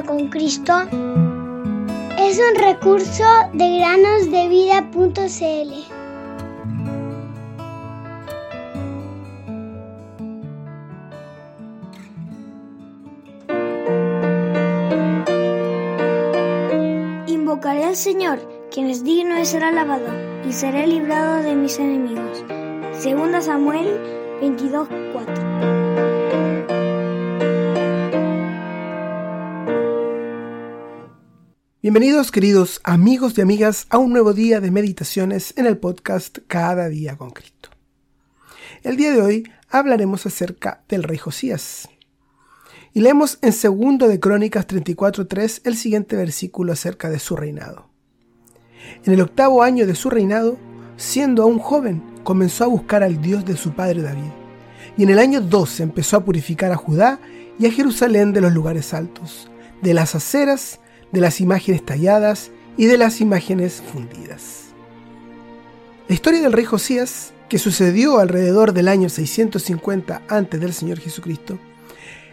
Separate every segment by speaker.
Speaker 1: con Cristo es un recurso de granosdevida.cl. Invocaré al Señor, quien es digno de ser alabado, y seré librado de mis enemigos. Segunda Samuel 22:4.
Speaker 2: Bienvenidos queridos amigos y amigas a un nuevo día de meditaciones en el podcast Cada día con Cristo. El día de hoy hablaremos acerca del rey Josías. Y leemos en segundo de Crónicas 34.3 el siguiente versículo acerca de su reinado. En el octavo año de su reinado, siendo aún joven, comenzó a buscar al Dios de su padre David. Y en el año 12 empezó a purificar a Judá y a Jerusalén de los lugares altos, de las aceras de las imágenes talladas y de las imágenes fundidas. La historia del rey Josías, que sucedió alrededor del año 650 antes del Señor Jesucristo,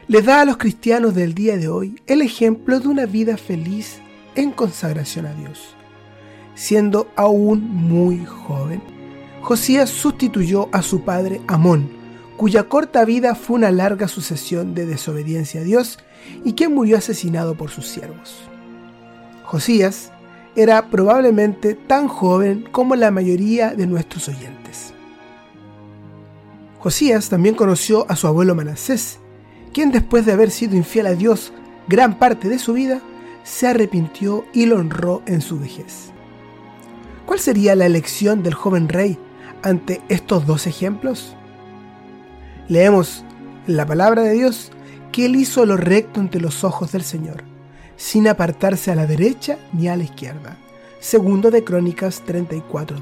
Speaker 2: le da a los cristianos del día de hoy el ejemplo de una vida feliz en consagración a Dios. Siendo aún muy joven, Josías sustituyó a su padre Amón, cuya corta vida fue una larga sucesión de desobediencia a Dios y que murió asesinado por sus siervos. Josías era probablemente tan joven como la mayoría de nuestros oyentes. Josías también conoció a su abuelo Manasés, quien después de haber sido infiel a Dios gran parte de su vida, se arrepintió y lo honró en su vejez. ¿Cuál sería la elección del joven rey ante estos dos ejemplos? Leemos en la palabra de Dios que él hizo lo recto ante los ojos del Señor sin apartarse a la derecha ni a la izquierda. Segundo de Crónicas 34.2.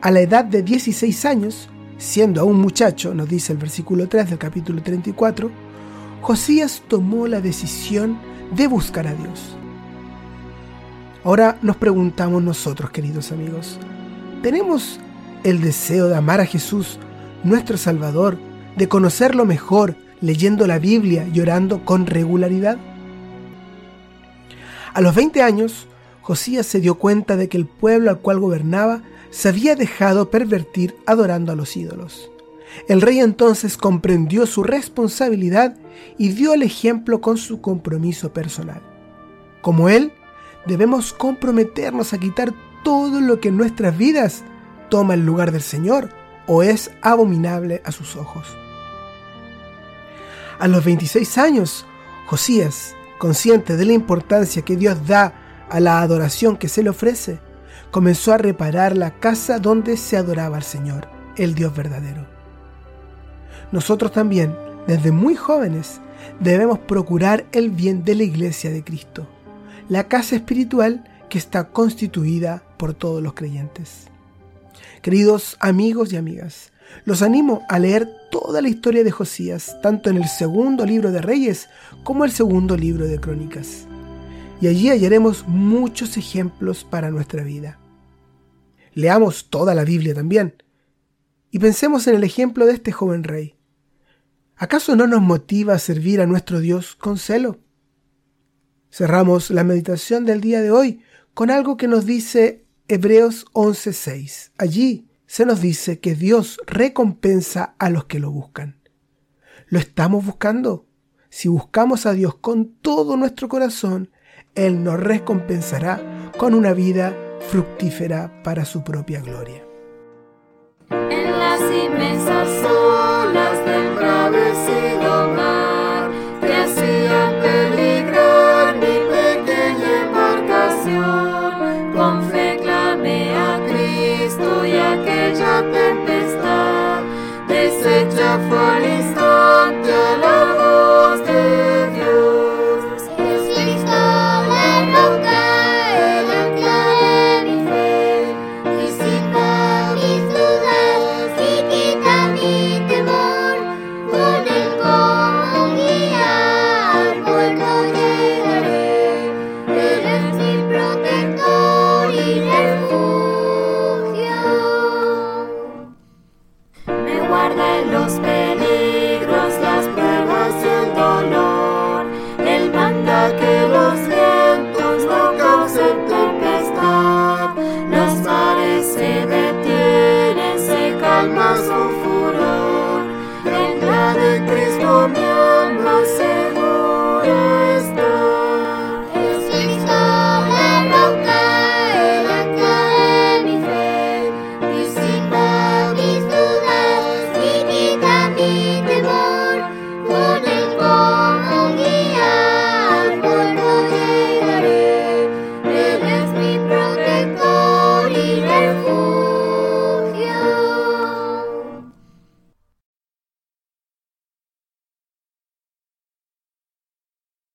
Speaker 2: A la edad de 16 años, siendo aún muchacho, nos dice el versículo 3 del capítulo 34, Josías tomó la decisión de buscar a Dios. Ahora nos preguntamos nosotros, queridos amigos, ¿tenemos el deseo de amar a Jesús, nuestro Salvador, de conocerlo mejor, leyendo la Biblia y orando con regularidad? A los 20 años, Josías se dio cuenta de que el pueblo al cual gobernaba se había dejado pervertir adorando a los ídolos. El rey entonces comprendió su responsabilidad y dio el ejemplo con su compromiso personal. Como él, debemos comprometernos a quitar todo lo que en nuestras vidas toma el lugar del Señor o es abominable a sus ojos. A los 26 años, Josías consciente de la importancia que Dios da a la adoración que se le ofrece, comenzó a reparar la casa donde se adoraba al Señor, el Dios verdadero. Nosotros también, desde muy jóvenes, debemos procurar el bien de la iglesia de Cristo, la casa espiritual que está constituida por todos los creyentes. Queridos amigos y amigas, los animo a leer toda la historia de Josías, tanto en el segundo libro de Reyes como el segundo libro de Crónicas. Y allí hallaremos muchos ejemplos para nuestra vida. Leamos toda la Biblia también. Y pensemos en el ejemplo de este joven rey. ¿Acaso no nos motiva a servir a nuestro Dios con celo? Cerramos la meditación del día de hoy con algo que nos dice Hebreos 11:6. Allí se nos dice que Dios recompensa a los que lo buscan. ¿Lo estamos buscando? Si buscamos a Dios con todo nuestro corazón, Él nos recompensará con una vida fructífera para su propia gloria.
Speaker 3: En las inmensas olas del deshecha fue